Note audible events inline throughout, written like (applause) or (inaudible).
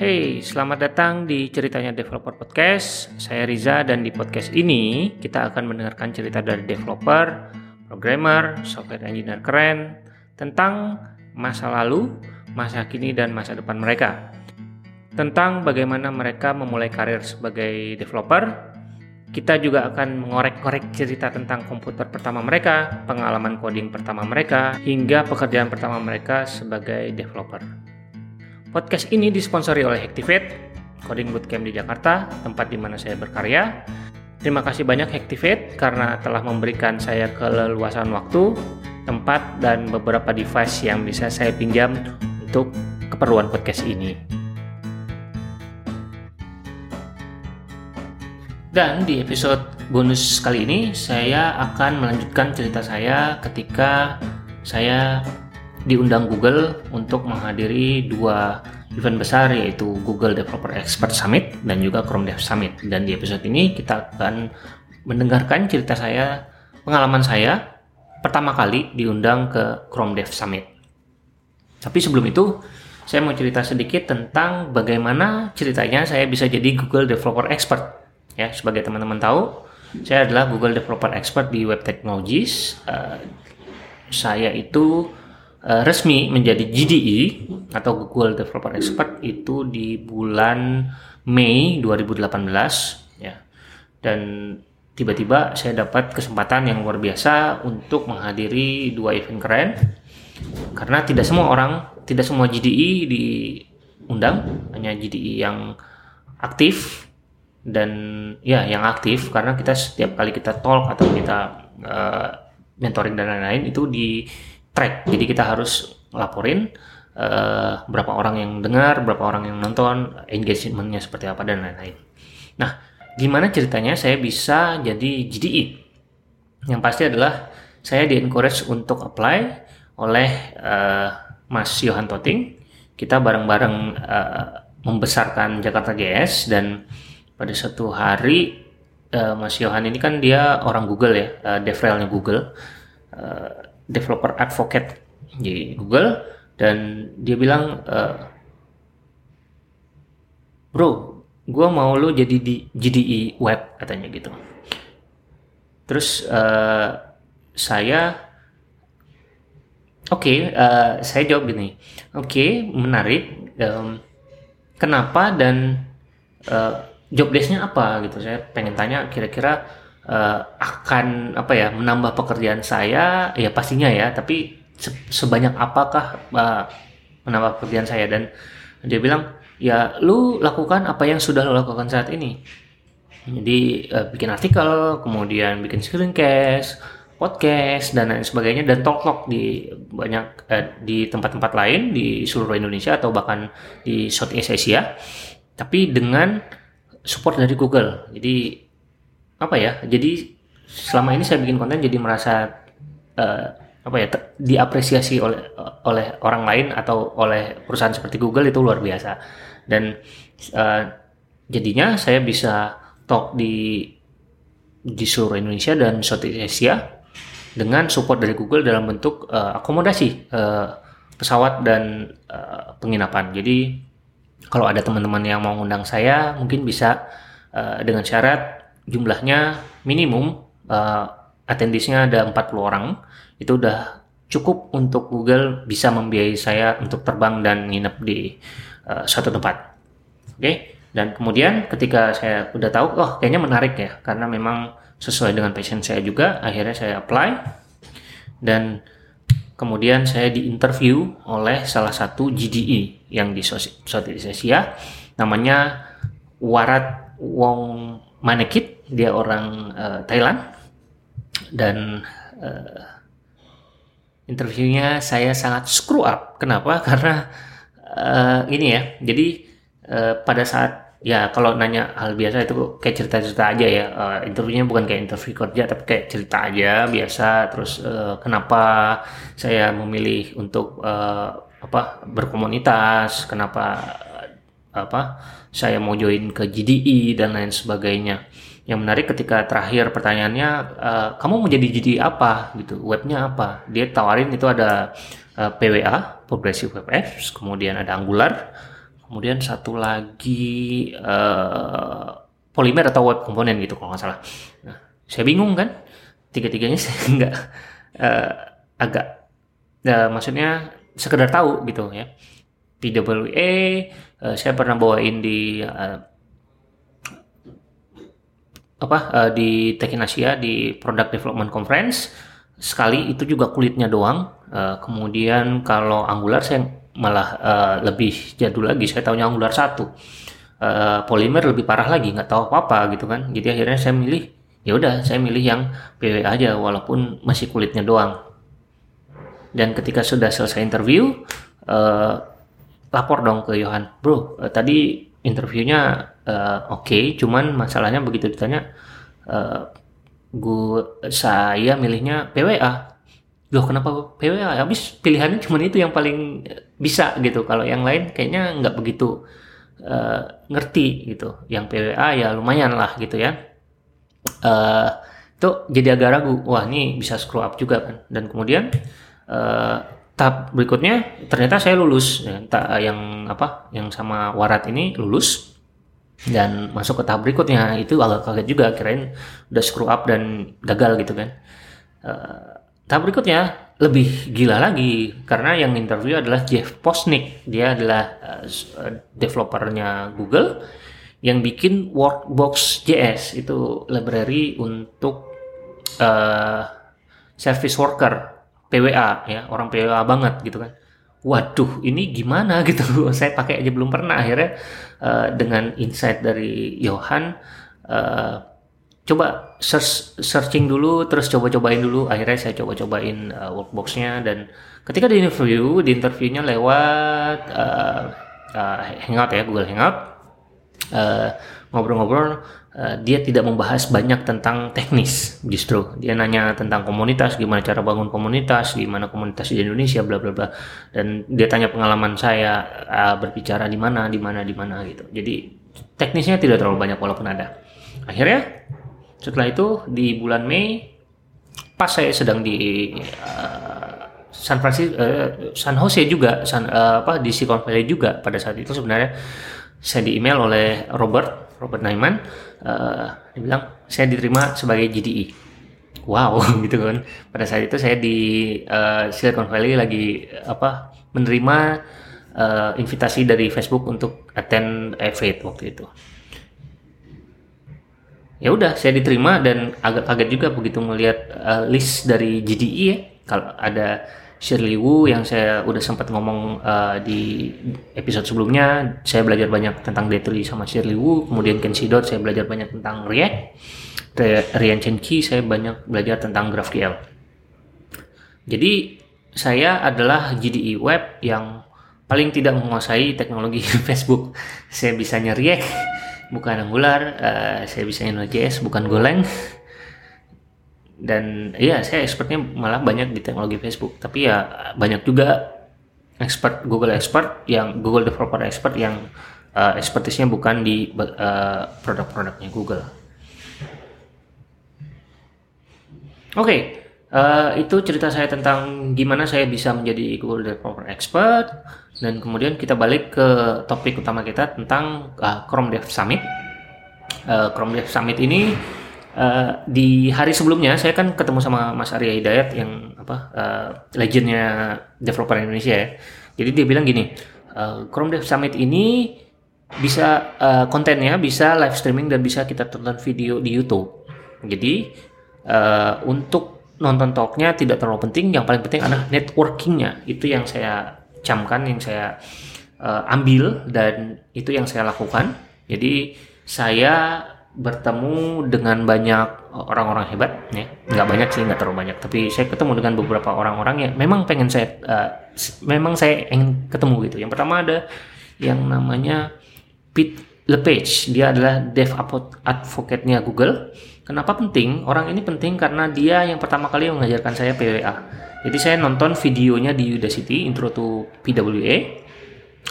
Hey, selamat datang di Ceritanya Developer Podcast. Saya Riza dan di podcast ini kita akan mendengarkan cerita dari developer, programmer, software engineer keren tentang masa lalu, masa kini dan masa depan mereka. Tentang bagaimana mereka memulai karir sebagai developer. Kita juga akan mengorek-korek cerita tentang komputer pertama mereka, pengalaman coding pertama mereka, hingga pekerjaan pertama mereka sebagai developer. Podcast ini disponsori oleh Hactivate, Coding Bootcamp di Jakarta, tempat di mana saya berkarya. Terima kasih banyak Hactivate karena telah memberikan saya keleluasan waktu, tempat, dan beberapa device yang bisa saya pinjam untuk keperluan podcast ini. Dan di episode bonus kali ini, saya akan melanjutkan cerita saya ketika saya diundang Google untuk menghadiri dua event besar yaitu Google Developer Expert Summit dan juga Chrome Dev Summit. Dan di episode ini kita akan mendengarkan cerita saya, pengalaman saya pertama kali diundang ke Chrome Dev Summit. Tapi sebelum itu, saya mau cerita sedikit tentang bagaimana ceritanya saya bisa jadi Google Developer Expert. Ya, sebagai teman-teman tahu, saya adalah Google Developer Expert di Web Technologies. Uh, saya itu uh, resmi menjadi GDE atau Google Developer Expert itu di bulan Mei 2018 ya. Dan tiba-tiba saya dapat kesempatan yang luar biasa untuk menghadiri dua event keren. Karena tidak semua orang, tidak semua GDE diundang, hanya GDE yang aktif dan ya yang aktif karena kita setiap kali kita talk atau kita uh, mentoring dan lain-lain itu di track. Jadi kita harus laporin uh, berapa orang yang dengar, berapa orang yang nonton, engagementnya seperti apa dan lain-lain. Nah, gimana ceritanya saya bisa jadi GDE? Yang pasti adalah saya di encourage untuk apply oleh uh, Mas Johan Toting. Kita bareng-bareng uh, membesarkan Jakarta GS dan pada suatu hari uh, Mas Johan ini kan dia orang Google ya, uh, devrelnya Google. Uh, developer advocate di Google dan dia bilang e, bro gue mau lo jadi di GDE web katanya gitu. Terus uh, saya oke okay, uh, saya jawab gini. Oke okay, menarik um, kenapa dan uh, job desknya apa? Gitu. Saya pengen tanya kira-kira uh, akan apa ya menambah pekerjaan saya ya pastinya ya tapi se sebanyak apakah uh, menambah pekerjaan saya? Dan dia bilang ya lu lakukan apa yang sudah lu lakukan saat ini. Jadi uh, bikin artikel kemudian bikin screencast podcast dan lain sebagainya dan talk talk di banyak uh, di tempat-tempat lain di seluruh Indonesia atau bahkan di Southeast Asia tapi dengan support dari Google. Jadi apa ya jadi selama ini saya bikin konten jadi merasa uh, apa ya diapresiasi oleh oleh orang lain atau oleh perusahaan seperti Google itu luar biasa. Dan uh, jadinya saya bisa talk di di seluruh Indonesia dan Southeast Asia dengan support dari Google dalam bentuk uh, akomodasi uh, pesawat dan uh, penginapan. Jadi kalau ada teman-teman yang mau ngundang saya mungkin bisa uh, dengan syarat jumlahnya minimum uh, attendisnya ada 40 orang. Itu udah cukup untuk Google bisa membiayai saya untuk terbang dan nginep di uh, suatu tempat. Oke? Okay? dan kemudian ketika saya udah tahu oh kayaknya menarik ya karena memang sesuai dengan passion saya juga akhirnya saya apply. Dan kemudian saya diinterview oleh salah satu GDE yang di Southeast Asia. Namanya Warat Wong Manekit dia orang uh, Thailand dan uh, interviewnya saya sangat screw up. Kenapa? (laughs) Karena uh, ini ya. Jadi uh, pada saat ya kalau nanya hal biasa itu kayak cerita-cerita aja ya. Uh, interviewnya bukan kayak interview kerja tapi kayak cerita aja biasa. Terus uh, kenapa saya memilih untuk uh, apa berkomunitas? Kenapa apa saya mau join ke GDE dan lain sebagainya yang menarik ketika terakhir pertanyaannya uh, kamu mau jadi jadi apa gitu webnya apa dia tawarin itu ada uh, eh, PWA Progressive Web Apps kemudian ada Angular kemudian satu lagi uh, polimer atau web komponen gitu kalau nggak salah. Nah, saya bingung kan, tiga-tiganya (laughs) saya nggak uh, agak, uh, maksudnya sekedar tahu gitu ya. PWA uh, saya pernah bawain di uh, apa uh, di Tekin Asia di Product Development Conference. Sekali itu juga kulitnya doang. Uh, kemudian kalau Angular saya malah uh, lebih jadul lagi. Saya tahunya Angular satu. Uh, Polymer lebih parah lagi nggak tahu apa apa gitu kan. Jadi akhirnya saya milih ya udah saya milih yang PW aja walaupun masih kulitnya doang. Dan ketika sudah selesai interview uh, lapor dong ke Johan. Bro uh, tadi interviewnya uh, oke okay, cuman masalahnya begitu ditanya uh, gua saya milihnya PWA loh kenapa PWA habis pilihannya (laughs) cuma itu yang paling bisa gitu. Kalau yang lain kayaknya nggak begitu uh, ngerti gitu. Yang PWA ya lumayan lah gitu ya. Uh, itu jadi agak ragu. Wah ini bisa screw up juga kan. Dan kemudian uh, tahap berikutnya ternyata saya lulus. Ya, yang apa yang sama warat ini lulus dan masuk ke tahap berikutnya. Itu agak kaget juga kirain udah screw up dan gagal gitu kan. Uh, tahap berikutnya lebih gila lagi karena yang interview adalah Jeff Posnick. Dia adalah uh, developernya Google yang bikin Workbox JS itu library untuk uh, service worker PWA ya orang PWA banget gitu kan. Waduh ini gimana (laughs) gitu. Saya pakai aja belum pernah. Akhirnya uh, dengan insight dari Johan uh, coba search searching dulu terus coba-cobain dulu. Akhirnya saya coba-cobain uh, workboxnya. Dan ketika di interview di interviewnya lewat uh, uh, hangout ya Google Hangout ngobrol-ngobrol uh, uh, dia tidak membahas banyak tentang teknis justru. Dia nanya tentang komunitas gimana cara bangun komunitas gimana komunitas di Indonesia bla bla bla. Dan dia tanya pengalaman saya uh, berbicara di mana di mana di mana gitu. Jadi teknisnya tidak terlalu banyak walaupun ada. Akhirnya setelah itu di bulan Mei pas saya sedang di uh, San Francisco uh, San Jose juga San, uh, apa di Silicon Valley juga pada saat itu sebenarnya saya di email oleh Robert Robert Naiman uh, dia bilang saya diterima sebagai GDE wow (laughs) gitu kan. Pada saat itu saya di uh, Silicon Valley lagi apa menerima uh, invitasi dari Facebook untuk attend Evade waktu itu. Ya udah saya diterima dan agak kaget juga begitu melihat uh, list dari GDE ya. Kalau ada Shirley Wu yang saya udah sempat ngomong uh, di episode sebelumnya. Saya belajar banyak tentang D3 sama Shirley Wu. Kemudian Ken Sidot saya belajar banyak tentang React Rian Chen Ki saya banyak belajar tentang GraphQL jadi saya adalah GDE web yang paling tidak menguasai teknologi (laughs) Facebook. Saya bisa React (laughs) bukan Angular. Uh, saya bisa Node.js bukan Golang dan iya saya expertnya malah banyak di teknologi Facebook tapi ya banyak juga expert Google expert yang Google developer expert yang uh, expertisnya bukan di uh, produk-produknya Google. Oke, okay, uh, itu cerita saya tentang gimana saya bisa menjadi Google developer expert dan kemudian kita balik ke topik utama kita tentang uh, Chrome Dev Summit. Uh, Chrome Dev Summit ini Uh, di hari sebelumnya saya kan ketemu sama Mas Arya Hidayat yang apa uh, legendnya developer Indonesia ya. Jadi dia bilang gini, uh, Chrome Dev Summit ini bisa uh, kontennya bisa live streaming dan bisa kita tonton video di YouTube. Jadi uh, untuk nonton talknya tidak terlalu penting, yang paling penting adalah networkingnya. Itu yang saya camkan, yang saya uh, ambil dan itu yang saya lakukan. Jadi saya bertemu dengan banyak orang-orang hebat ya. Nggak banyak sih nggak terlalu banyak. Tapi saya ketemu dengan beberapa orang-orang yang memang pengen saya uh, memang saya ingin ketemu gitu. Yang pertama ada yang namanya Pete LePage. Dia adalah dev advocate-nya Google. Kenapa penting? Orang ini penting karena dia yang pertama kali mengajarkan saya PWA jadi saya nonton videonya di Udacity intro to PWA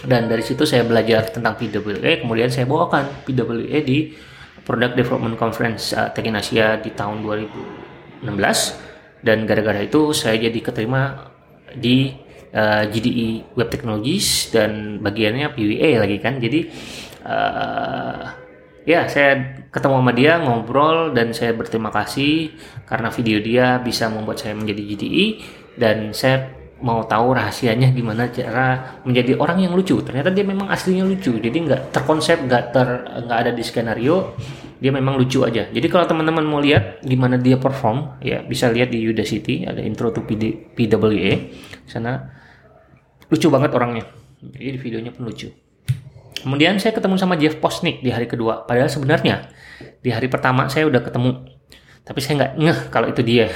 dan dari situ saya belajar tentang PWA kemudian saya bawakan PWA di Product Development Conference uh, Tekin Asia di tahun 2016 dan gara-gara itu saya jadi keterima di uh, GDE Web Technologies dan bagiannya PWA lagi kan. Jadi uh, ya saya ketemu sama dia ngobrol dan saya berterima kasih karena video dia bisa membuat saya menjadi GDE dan saya mau tahu rahasianya gimana cara menjadi orang yang lucu. Ternyata dia memang aslinya lucu. Jadi nggak terkonsep nggak ter nggak ada di skenario dia memang lucu aja. Jadi kalau teman-teman mau lihat gimana dia perform ya bisa lihat di Udacity ada intro to PD, PWA sana lucu banget orangnya. Jadi videonya pun lucu. Kemudian saya ketemu sama Jeff Posnick di hari kedua. Padahal sebenarnya di hari pertama saya udah ketemu. Tapi saya nggak ngeh kalau itu dia.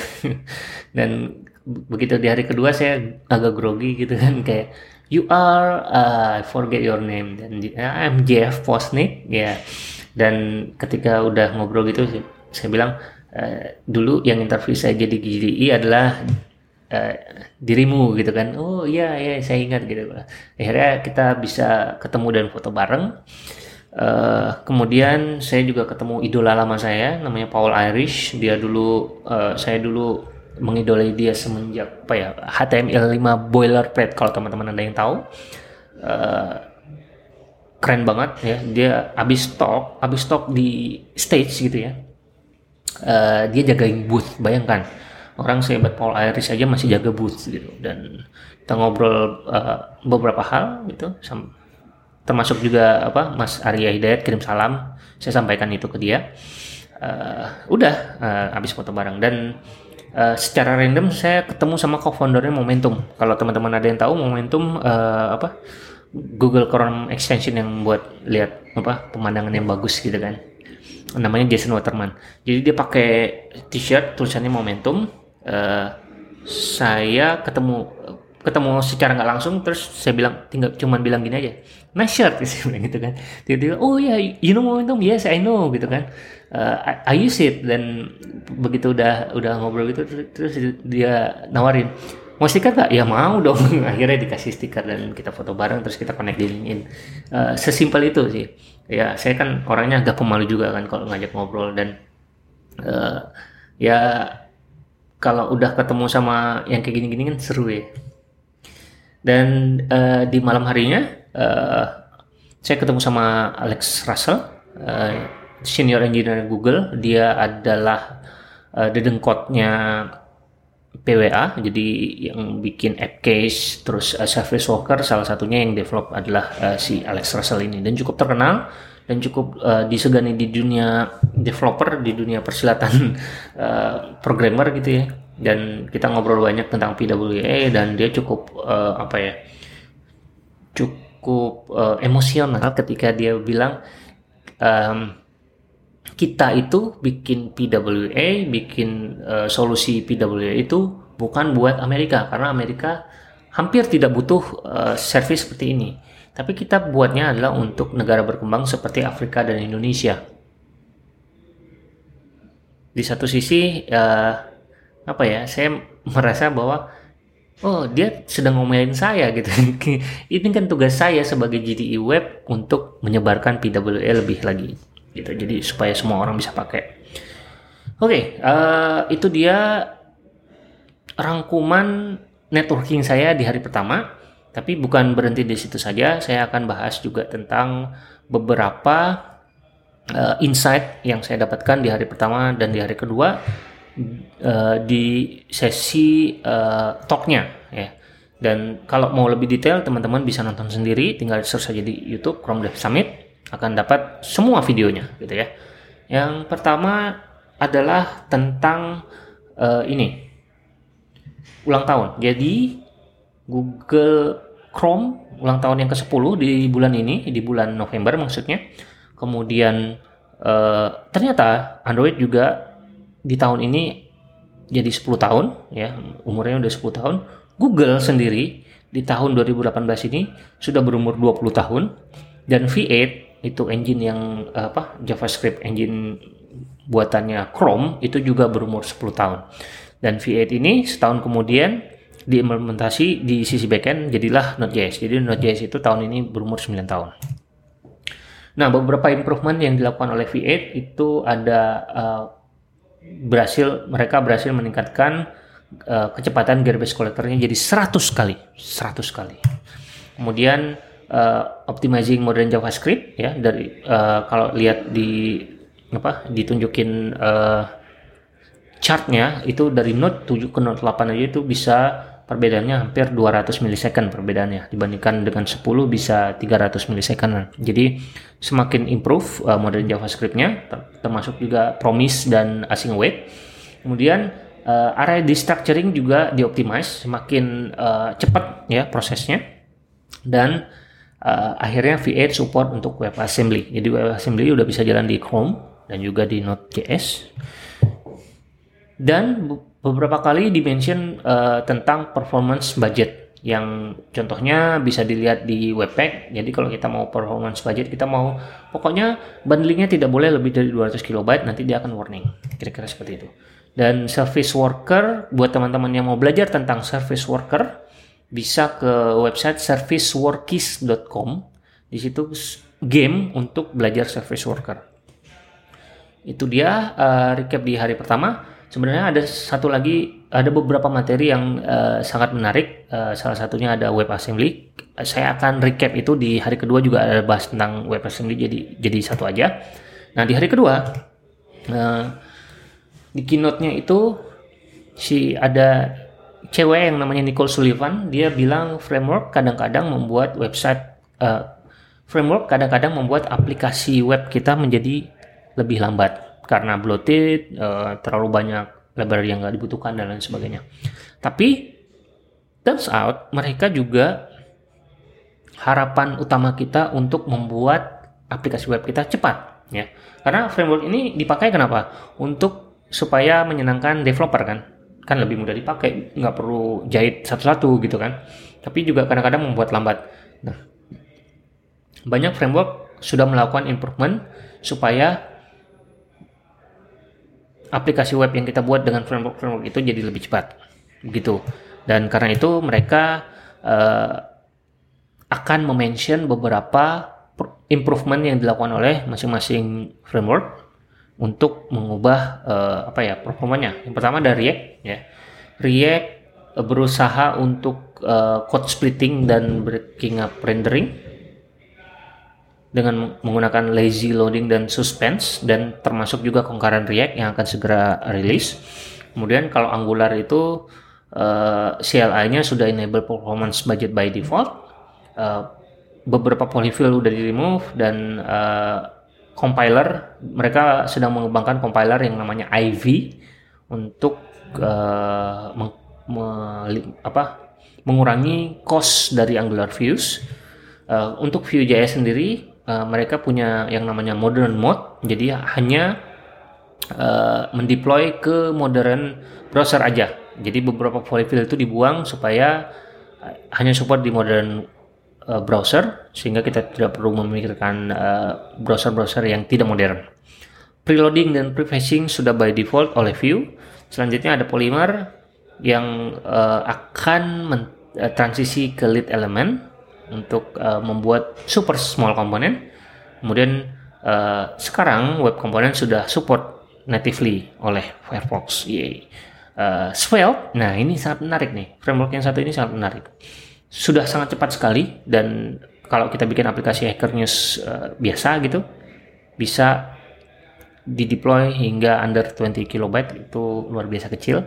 (laughs) Dan begitu di hari kedua saya agak grogi gitu kan kayak you are uh, I forget your name. Dan I'm Jeff Posnick. Ya. Dan ketika udah ngobrol gitu saya bilang uh, dulu yang interview saya jadi GDI adalah uh, dirimu gitu kan. Oh iya iya saya ingat gitu. Akhirnya kita bisa ketemu dan foto bareng. Uh, kemudian saya juga ketemu idola lama saya namanya Paul Irish. Dia dulu uh, saya dulu mengidolai dia semenjak apa ya HTML5 boilerplate kalau teman-teman ada yang tahu. Uh, keren banget ya. Dia abis talk abis talk di stage gitu ya. Uh, dia jagain booth bayangkan. Orang sehebat Paul Iris aja masih jaga booth gitu. Dan kita ngobrol uh, beberapa hal gitu. Termasuk juga apa Mas Arya Hidayat kirim salam. Saya sampaikan itu ke dia. Uh, udah uh, abis foto bareng. Dan uh, secara random saya ketemu sama co-foundernya Momentum. Kalau teman-teman ada yang tahu Momentum uh, apa Google Chrome extension yang buat lihat apa pemandangan yang bagus gitu kan. Namanya Jason Waterman. Jadi dia pakai t-shirt tulisannya Momentum. Uh, saya ketemu ketemu secara nggak langsung terus saya bilang tinggal cuman bilang gini aja nice shirt sih gitu kan tiba-tiba oh ya yeah, you know momentum yes I know gitu kan uh, I, I use it dan begitu udah udah ngobrol gitu terus, terus dia nawarin mau stiker gak? Ya mau dong. (laughs) Akhirnya dikasih stiker dan kita foto bareng terus kita connect di LinkedIn. Uh, sesimpel itu sih. Ya saya kan orangnya agak pemalu juga kan kalau ngajak ngobrol dan uh, ya kalau udah ketemu sama yang kayak gini-gini kan seru ya dan uh, di malam harinya uh, saya ketemu sama Alex Russell, uh, senior engineer Google. Dia adalah uh, dedengkotnya PWA, jadi yang bikin app case, terus uh, Service Worker. Salah satunya yang develop adalah uh, si Alex Russell ini. Dan cukup terkenal dan cukup uh, disegani di dunia developer, di dunia persilatan uh, (laughs) programmer gitu ya. Dan kita ngobrol banyak tentang PWA dan dia cukup uh, apa ya cukup uh, emosional ketika dia bilang um, kita itu bikin PWA bikin uh, solusi PWA itu bukan buat Amerika karena Amerika hampir tidak butuh uh, service seperti ini. Tapi kita buatnya adalah untuk negara berkembang seperti Afrika dan Indonesia. Di satu sisi uh, apa ya saya merasa bahwa oh dia sedang ngomelin saya gitu. (laughs) Ini kan tugas saya sebagai GDE web untuk menyebarkan PWA lebih lagi gitu. Jadi supaya semua orang bisa pakai. Oke okay, uh, eh, itu dia rangkuman networking saya di hari pertama. Tapi bukan berhenti di situ saja saya akan bahas juga tentang beberapa uh, insight yang saya dapatkan di hari pertama dan di hari kedua uh, di sesi uh, talknya ya. Dan kalau mau lebih detail teman-teman bisa nonton sendiri, tinggal search saja di YouTube Chrome Dev Summit akan dapat semua videonya gitu ya. Yang pertama adalah tentang uh, ini ulang tahun. Jadi Google Chrome ulang tahun yang ke-10 di bulan ini, di bulan November maksudnya. Kemudian uh, ternyata Android juga di tahun ini jadi 10 tahun ya umurnya udah 10 tahun. Google sendiri di tahun 2018 ini sudah berumur 20 tahun dan V8 itu engine yang apa JavaScript engine buatannya Chrome itu juga berumur 10 tahun. Dan V8 ini setahun kemudian diimplementasi di sisi backend jadilah Node.js jadi Node.js itu tahun ini berumur 9 tahun. Nah beberapa improvement yang dilakukan oleh V8 itu ada uh, berhasil mereka berhasil meningkatkan uh, kecepatan garbage collectornya jadi 100 kali 100 kali. Kemudian uh, optimizing modern JavaScript ya dari uh, kalau lihat di apa ditunjukin uh, chartnya itu dari Node 7 ke Node 8 aja itu bisa perbedaannya hampir 200 milisecond perbedaannya. Dibandingkan dengan 10 bisa 300 milisecond. Jadi semakin improve uh, modern JavaScript-nya termasuk juga promise dan async await kemudian uh, area destructuring juga dioptimize semakin uh, cepat ya prosesnya. Dan uh, akhirnya V8 support untuk WebAssembly jadi WebAssembly udah bisa jalan di Chrome dan juga di Node.js dan beberapa kali dimention uh, tentang performance budget yang contohnya bisa dilihat di webpack. Jadi kalau kita mau performance budget, kita mau pokoknya bundlingnya tidak boleh lebih dari 200 KB, nanti dia akan warning. Kira-kira seperti itu. Dan service worker buat teman-teman yang mau belajar tentang service worker bisa ke website serviceworkies.com. Di situ game untuk belajar service worker. Itu dia uh, recap di hari pertama sebenarnya ada satu lagi ada beberapa materi yang uh, sangat menarik. Uh, salah satunya ada WebAssembly saya akan recap itu di hari kedua juga ada bahas tentang WebAssembly jadi jadi satu aja. Nah di hari kedua uh, di keynote-nya itu si ada cewek yang namanya Nicole Sullivan dia bilang framework kadang-kadang membuat website uh, framework kadang-kadang membuat aplikasi web kita menjadi lebih lambat karena bloated, uh, terlalu banyak library yang nggak dibutuhkan dan lain sebagainya. Tapi turns out mereka juga harapan utama kita untuk membuat aplikasi web kita cepat ya. Karena framework ini dipakai kenapa? Untuk supaya menyenangkan developer kan. Kan lebih mudah dipakai, nggak perlu jahit satu-satu gitu kan. Tapi juga kadang-kadang membuat lambat. Nah, banyak framework sudah melakukan improvement supaya aplikasi web yang kita buat dengan framework-framework itu jadi lebih cepat gitu dan karena itu mereka uh, akan mention beberapa improvement yang dilakukan oleh masing-masing framework untuk mengubah uh, apa ya performanya. Yang pertama dari React ya. React berusaha untuk uh, code splitting dan breaking up rendering dengan menggunakan lazy loading dan suspense dan termasuk juga concurrent React yang akan segera rilis. Kemudian kalau Angular itu uh, eh, CLI-nya sudah enable performance budget by default. Uh, beberapa polyfill udah di remove dan uh, compiler mereka sedang mengembangkan compiler yang namanya IV untuk uh, meng, me, apa, mengurangi cost dari Angular views. Uh, untuk Vue.js sendiri uh, mereka punya yang namanya modern mode. Jadi hanya uh, mendeploy ke modern browser aja. Jadi beberapa polyfill itu dibuang supaya uh, hanya support di modern uh, browser sehingga kita tidak perlu memikirkan browser-browser uh, yang tidak modern. Preloading dan prefacing sudah by default oleh Vue. Selanjutnya ada Polymer yang uh, akan men- transisi ke lead element untuk uh, membuat super small component. Kemudian uh, sekarang web component sudah support natively oleh Firefox. Yay. Uh, Svelte, nah ini sangat menarik nih. Framework yang satu ini sangat menarik. Sudah sangat cepat sekali dan kalau kita bikin aplikasi Hacker News uh, biasa gitu, bisa di deploy hingga under 20 kilobyte itu luar biasa kecil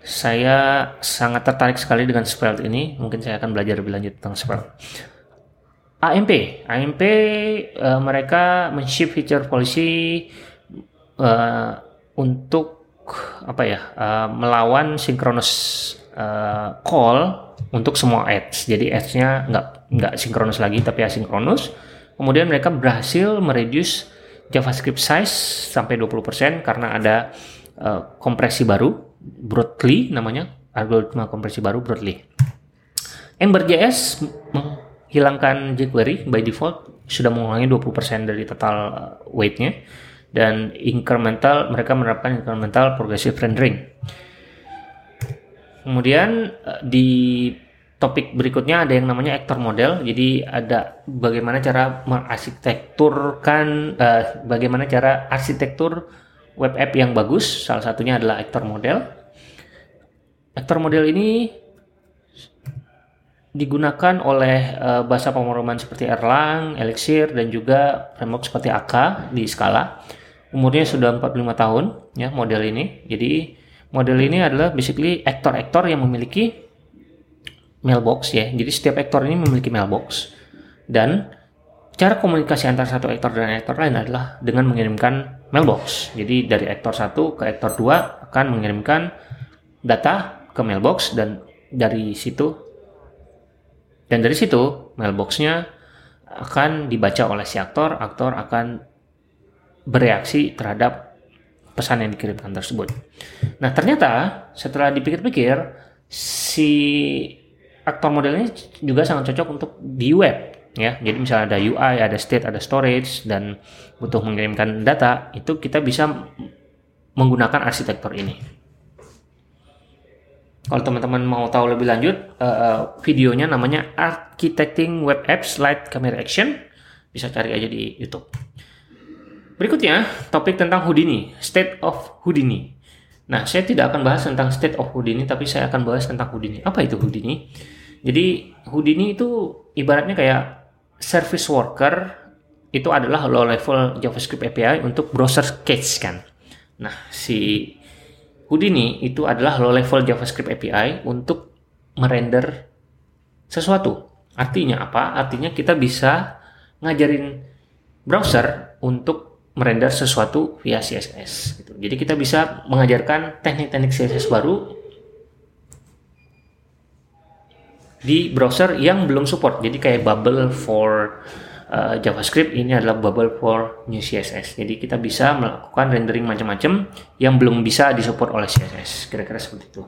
saya sangat tertarik sekali dengan Svelte ini. Mungkin saya akan belajar lebih lanjut tentang Svelte. AMP, AMP uh, mereka men-ship feature policy uh, untuk apa ya uh, melawan synchronous uh, call untuk semua ads. Jadi ads-nya nggak nggak sinkronus lagi tapi asinkronus. Kemudian mereka berhasil mereduce JavaScript size sampai 20% karena ada uh, kompresi baru Broadly namanya algoritma kompresi baru Broadly. Ember.js menghilangkan jQuery by default sudah mengurangi 20% dari total uh, weightnya dan incremental mereka menerapkan incremental progressive rendering. Kemudian uh, di topik berikutnya ada yang namanya actor model. Jadi ada bagaimana cara mengarsitekturkan uh, bagaimana cara arsitektur web app yang bagus, salah satunya adalah actor model. Vektor model ini digunakan oleh uh, bahasa pemrograman seperti Erlang, Elixir, dan juga framework seperti AK di Scala. Umurnya sudah 45 tahun ya model ini. Jadi model ini adalah basically aktor-aktor yang memiliki mailbox ya. Jadi setiap aktor ini memiliki mailbox dan cara komunikasi antara satu aktor dan aktor lain adalah dengan mengirimkan mailbox. Jadi dari aktor satu ke aktor dua akan mengirimkan data ke mailbox dan dari situ dan dari situ mailboxnya akan dibaca oleh si aktor, aktor akan bereaksi terhadap pesan yang dikirimkan tersebut. Nah ternyata setelah dipikir-pikir si aktor modelnya juga sangat cocok untuk di web ya. Jadi misalnya ada UI, ada state, ada storage dan butuh mengirimkan data itu kita bisa menggunakan arsitektur ini. Kalau teman-teman mau tahu lebih lanjut, uh, videonya namanya Architecting Web Apps Light Camera Action. Bisa cari aja di YouTube. Berikutnya, topik tentang Houdini, State of Houdini. Nah, saya tidak akan bahas tentang State of Houdini, tapi saya akan bahas tentang Houdini. Apa itu Houdini? Jadi, Houdini itu ibaratnya kayak service worker itu adalah low level JavaScript API untuk browser case kan. Nah, si Houdini itu adalah low level JavaScript API untuk merender sesuatu. Artinya apa? Artinya kita bisa ngajarin browser untuk merender sesuatu via CSS. Gitu. Jadi kita bisa mengajarkan teknik-teknik CSS baru di browser yang belum support. Jadi kayak bubble for uh, JavaScript ini adalah bubble for new CSS. Jadi kita bisa melakukan rendering macam-macam yang belum bisa disupport oleh CSS. Kira-kira seperti itu.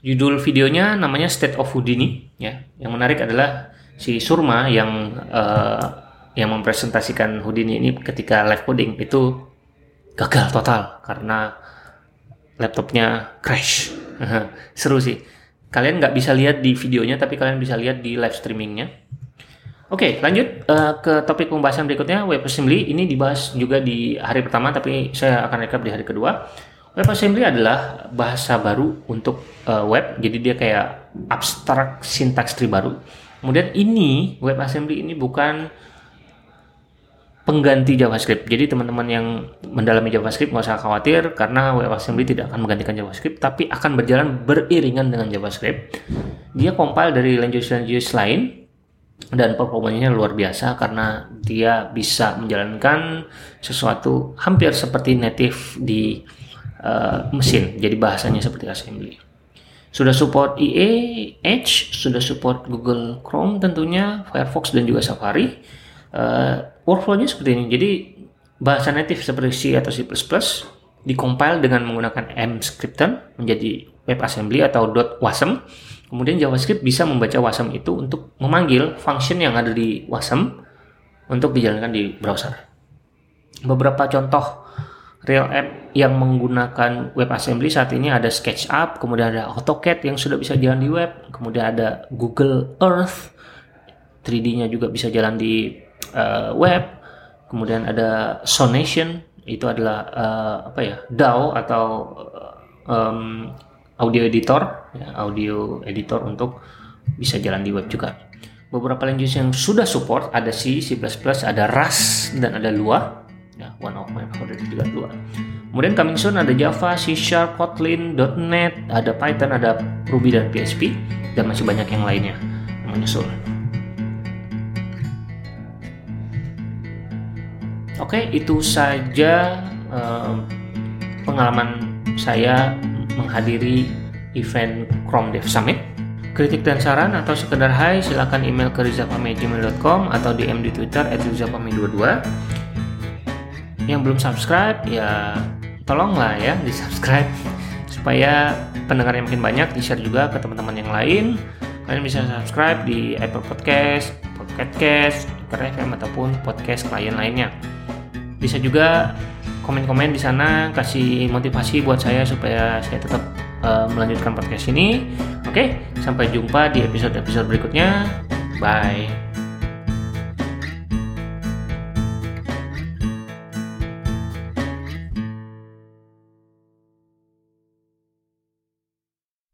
Judul videonya namanya State of Houdini ya. Yang menarik adalah si Surma yang uh, yang mempresentasikan Houdini ini ketika live coding itu gagal total karena laptopnya crash. Seru sih. Kalian nggak bisa lihat di videonya, tapi kalian bisa lihat di live streamingnya. Oke, lanjut uh, ke topik pembahasan berikutnya, WebAssembly. Ini dibahas juga di hari pertama, tapi saya akan recap di hari kedua. WebAssembly adalah bahasa baru untuk uh, web, jadi dia kayak abstrak sintaks tree baru. Kemudian ini WebAssembly ini bukan pengganti JavaScript. Jadi teman-teman yang mendalami JavaScript nggak usah khawatir karena WebAssembly tidak akan menggantikan JavaScript, tapi akan berjalan beriringan dengan JavaScript. Dia compile dari language-language lain dan performanya luar biasa karena dia bisa menjalankan sesuatu hampir seperti native di uh, mesin. Jadi bahasanya seperti assembly. Sudah support IE, Edge, sudah support Google Chrome tentunya, Firefox dan juga Safari uh, workflow-nya seperti ini. Jadi bahasa native seperti C atau C++ dikompil dengan menggunakan Mscripten menjadi WebAssembly atau .wasm. Kemudian JavaScript bisa membaca wasm itu untuk memanggil function yang ada di wasm untuk dijalankan di browser. Beberapa contoh real app yang menggunakan WebAssembly saat ini ada SketchUp, kemudian ada AutoCAD yang sudah bisa jalan di web, kemudian ada Google Earth, 3D-nya juga bisa jalan di uh, web, kemudian ada Sonation itu adalah uh, apa ya DAW atau um, audio editor, ya, audio editor untuk bisa jalan di web juga. Beberapa language yang sudah support ada C, C++, ada Rust dan ada Lua. Ya, one of my favorite juga Lua. Kemudian coming soon ada Java, C Sharp, Kotlin, .NET, ada Python, ada Ruby dan PHP dan masih banyak yang lainnya yang. Oke, itu saja uh, pengalaman saya menghadiri event Chrome Dev Summit. Kritik dan saran atau sekedar hai silahkan email ke rizapame.gmail.com atau DM di Twitter @rizapame22. Yang belum subscribe ya tolonglah ya di subscribe (laughs) supaya pendengarnya makin banyak di share juga ke teman-teman yang lain. Kalian bisa subscribe di Apple Podcast, Podcast Cast, FM ataupun podcast klien lainnya bisa juga komen-komen di sana kasih motivasi buat saya supaya saya tetap uh, melanjutkan podcast ini. Oke, sampai jumpa di episode-episode berikutnya. Bye.